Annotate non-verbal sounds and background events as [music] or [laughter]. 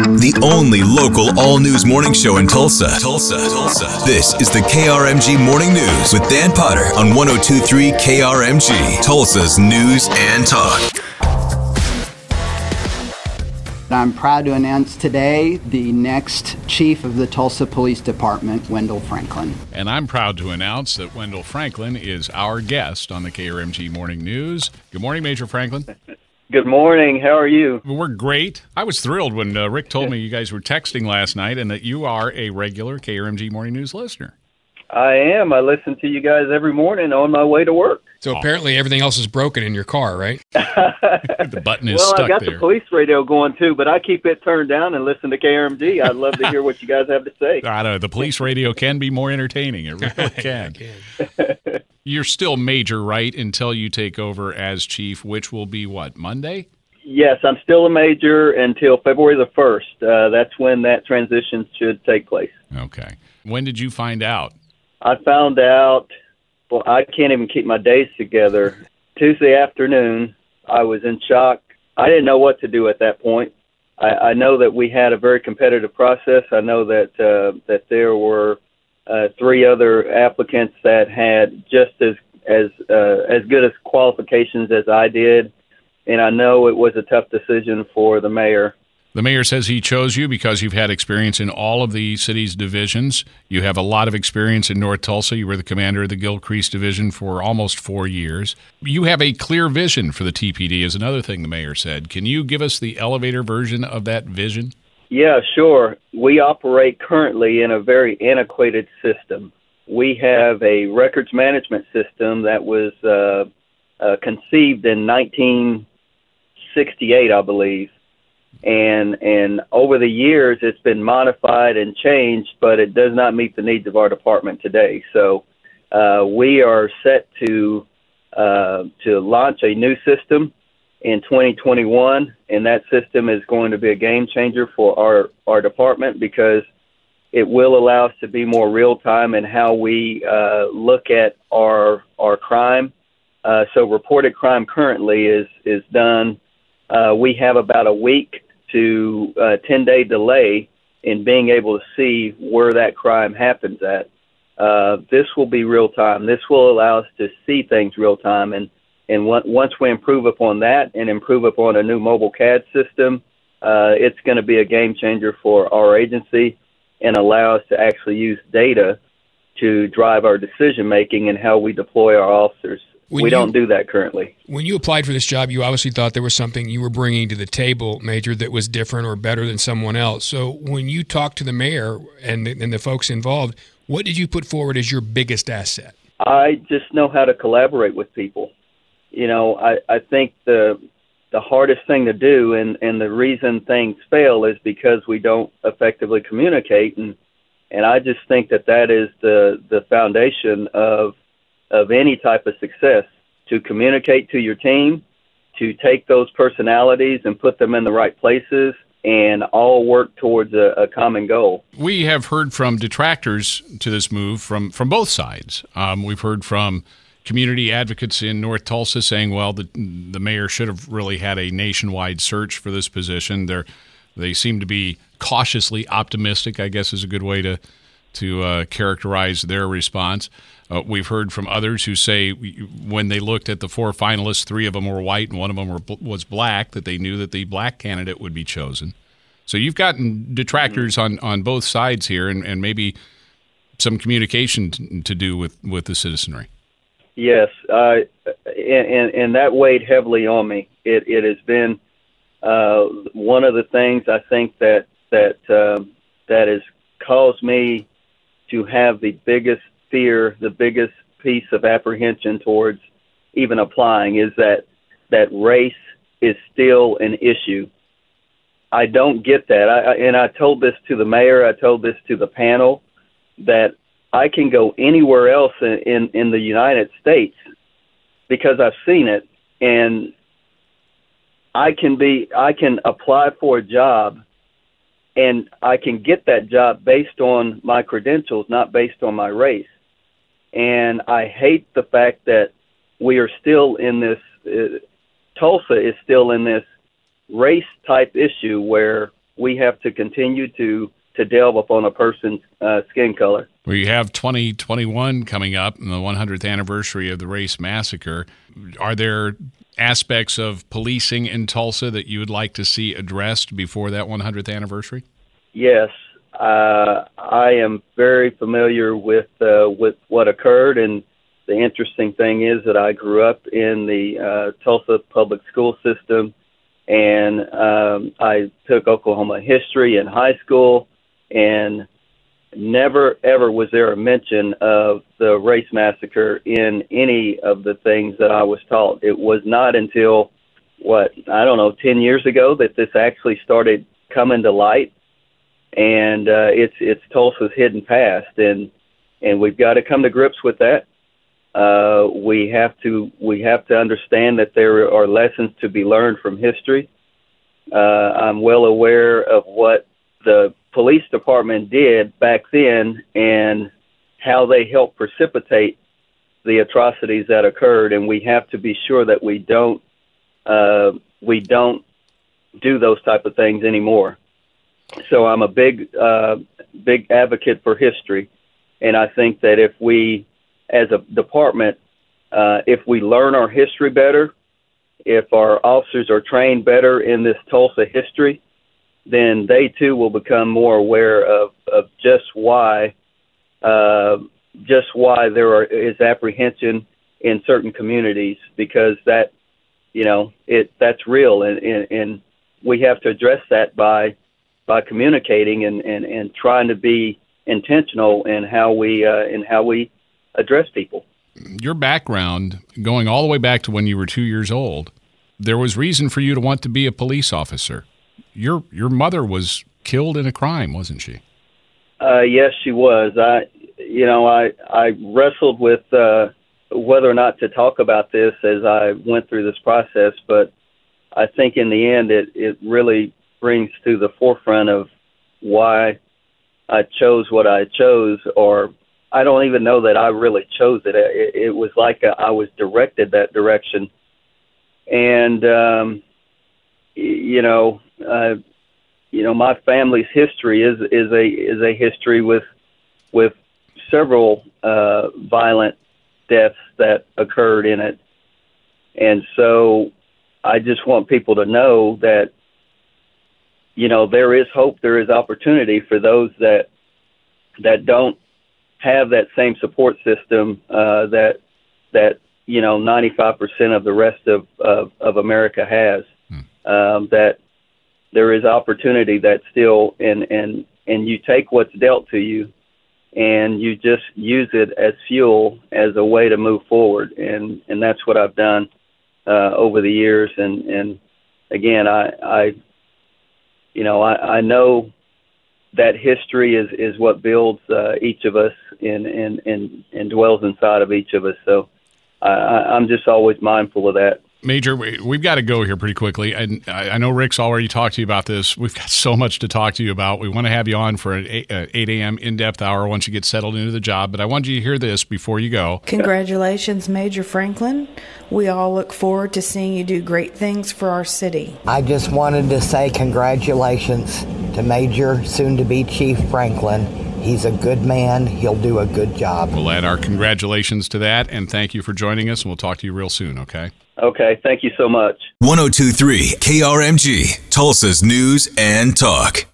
The only local all news morning show in Tulsa. Tulsa, Tulsa. This is the KRMG Morning News with Dan Potter on 1023 KRMG, Tulsa's news and talk. I'm proud to announce today the next chief of the Tulsa Police Department, Wendell Franklin. And I'm proud to announce that Wendell Franklin is our guest on the KRMG Morning News. Good morning, Major Franklin. Good morning. How are you? We're great. I was thrilled when uh, Rick told me you guys were texting last night and that you are a regular KRMG Morning News listener. I am. I listen to you guys every morning on my way to work. So apparently everything else is broken in your car, right? [laughs] the button is well, stuck I got there. the police radio going too, but I keep it turned down and listen to KRMG. I'd love to hear what you guys have to say. [laughs] I don't know. The police radio can be more entertaining. It really [laughs] can. You're still major, right? Until you take over as chief, which will be what Monday. Yes, I'm still a major until February the first. Uh, that's when that transition should take place. Okay. When did you find out? I found out. Well, I can't even keep my days together. [laughs] Tuesday afternoon, I was in shock. I didn't know what to do at that point. I, I know that we had a very competitive process. I know that uh, that there were uh, three other applicants that had just as as uh, as good as qualifications as I did, and I know it was a tough decision for the mayor. The mayor says he chose you because you've had experience in all of the city's divisions. You have a lot of experience in North Tulsa. You were the commander of the Gilcrease division for almost four years. You have a clear vision for the TPD, is another thing the mayor said. Can you give us the elevator version of that vision? Yeah, sure. We operate currently in a very antiquated system. We have a records management system that was uh, uh, conceived in 1968, I believe, and and over the years it's been modified and changed, but it does not meet the needs of our department today. So uh, we are set to uh, to launch a new system in 2021, and that system is going to be a game changer for our our department because it will allow us to be more real time in how we uh, look at our our crime. Uh, so reported crime currently is is done. Uh, we have about a week to uh, 10 day delay in being able to see where that crime happens at. Uh, this will be real time. This will allow us to see things real time, and and once we improve upon that and improve upon a new mobile CAD system, uh, it's going to be a game changer for our agency and allow us to actually use data to drive our decision making and how we deploy our officers. When we you- don't do that currently. When you applied for this job, you obviously thought there was something you were bringing to the table, Major, that was different or better than someone else. So when you talked to the mayor and the, and the folks involved, what did you put forward as your biggest asset? I just know how to collaborate with people. You know, I, I think the the hardest thing to do and, and the reason things fail is because we don't effectively communicate and and I just think that that is the the foundation of of any type of success to communicate to your team, to take those personalities and put them in the right places and all work towards a, a common goal. We have heard from detractors to this move from, from both sides. Um, we've heard from community advocates in North Tulsa saying, well, the, the mayor should have really had a nationwide search for this position. They're, they seem to be cautiously optimistic, I guess is a good way to, to uh, characterize their response. Uh, we've heard from others who say when they looked at the four finalists, three of them were white and one of them were, was black, that they knew that the black candidate would be chosen. So you've gotten detractors on, on both sides here, and, and maybe some communication to do with, with the citizenry. Yes, uh, and, and that weighed heavily on me. It it has been uh, one of the things I think that that um, that has caused me to have the biggest fear, the biggest piece of apprehension towards even applying is that that race is still an issue. I don't get that, I, I, and I told this to the mayor. I told this to the panel that I can go anywhere else in, in, in the United States because I've seen it and I can be I can apply for a job and I can get that job based on my credentials, not based on my race. And I hate the fact that we are still in this uh, Tulsa is still in this race type issue where we have to continue to to delve upon a person's uh, skin color. We have 2021 coming up, and the 100th anniversary of the race massacre. Are there aspects of policing in Tulsa that you would like to see addressed before that 100th anniversary? Yes, uh, I am very familiar with uh, with what occurred, and the interesting thing is that I grew up in the uh, Tulsa public school system, and um, I took Oklahoma history in high school, and never ever was there a mention of the race massacre in any of the things that I was taught. It was not until what I don't know ten years ago that this actually started coming to light, and uh, it's it's Tulsa's hidden past, and and we've got to come to grips with that. Uh, we have to we have to understand that there are lessons to be learned from history. Uh, I'm well aware of what the police department did back then and how they helped precipitate the atrocities that occurred, and we have to be sure that we don't uh, we don't do those type of things anymore. So I'm a big uh, big advocate for history, and I think that if we, as a department, uh, if we learn our history better, if our officers are trained better in this Tulsa history, then they too will become more aware of, of just why uh, just why there are, is apprehension in certain communities because that you know it that's real and, and, and we have to address that by by communicating and, and, and trying to be intentional in how we uh, in how we address people. Your background, going all the way back to when you were two years old, there was reason for you to want to be a police officer your your mother was killed in a crime, wasn't she? Uh, yes, she was. I, you know, I I wrestled with uh, whether or not to talk about this as I went through this process, but I think in the end, it it really brings to the forefront of why I chose what I chose, or I don't even know that I really chose it. It, it was like a, I was directed that direction, and um, you know, uh, you know, my family's history is is a is a history with with several uh, violent deaths that occurred in it, and so I just want people to know that you know there is hope, there is opportunity for those that that don't have that same support system uh, that that you know 95% of the rest of of, of America has um, that there is opportunity that still and and and you take what's dealt to you and you just use it as fuel as a way to move forward. And and that's what I've done uh, over the years. And and again I I you know I, I know that history is is what builds uh, each of us and, and and and dwells inside of each of us. So I, I'm just always mindful of that Major, we've got to go here pretty quickly. And I know Rick's already talked to you about this. We've got so much to talk to you about. We want to have you on for an 8, uh, a.m. in depth hour once you get settled into the job. But I want you to hear this before you go. Congratulations, Major Franklin. We all look forward to seeing you do great things for our city. I just wanted to say congratulations to Major, soon to be Chief Franklin. He's a good man. He'll do a good job. We'll add our congratulations to that. And thank you for joining us. And we'll talk to you real soon, okay? Okay, thank you so much. 1023 KRMG, Tulsa's News and Talk.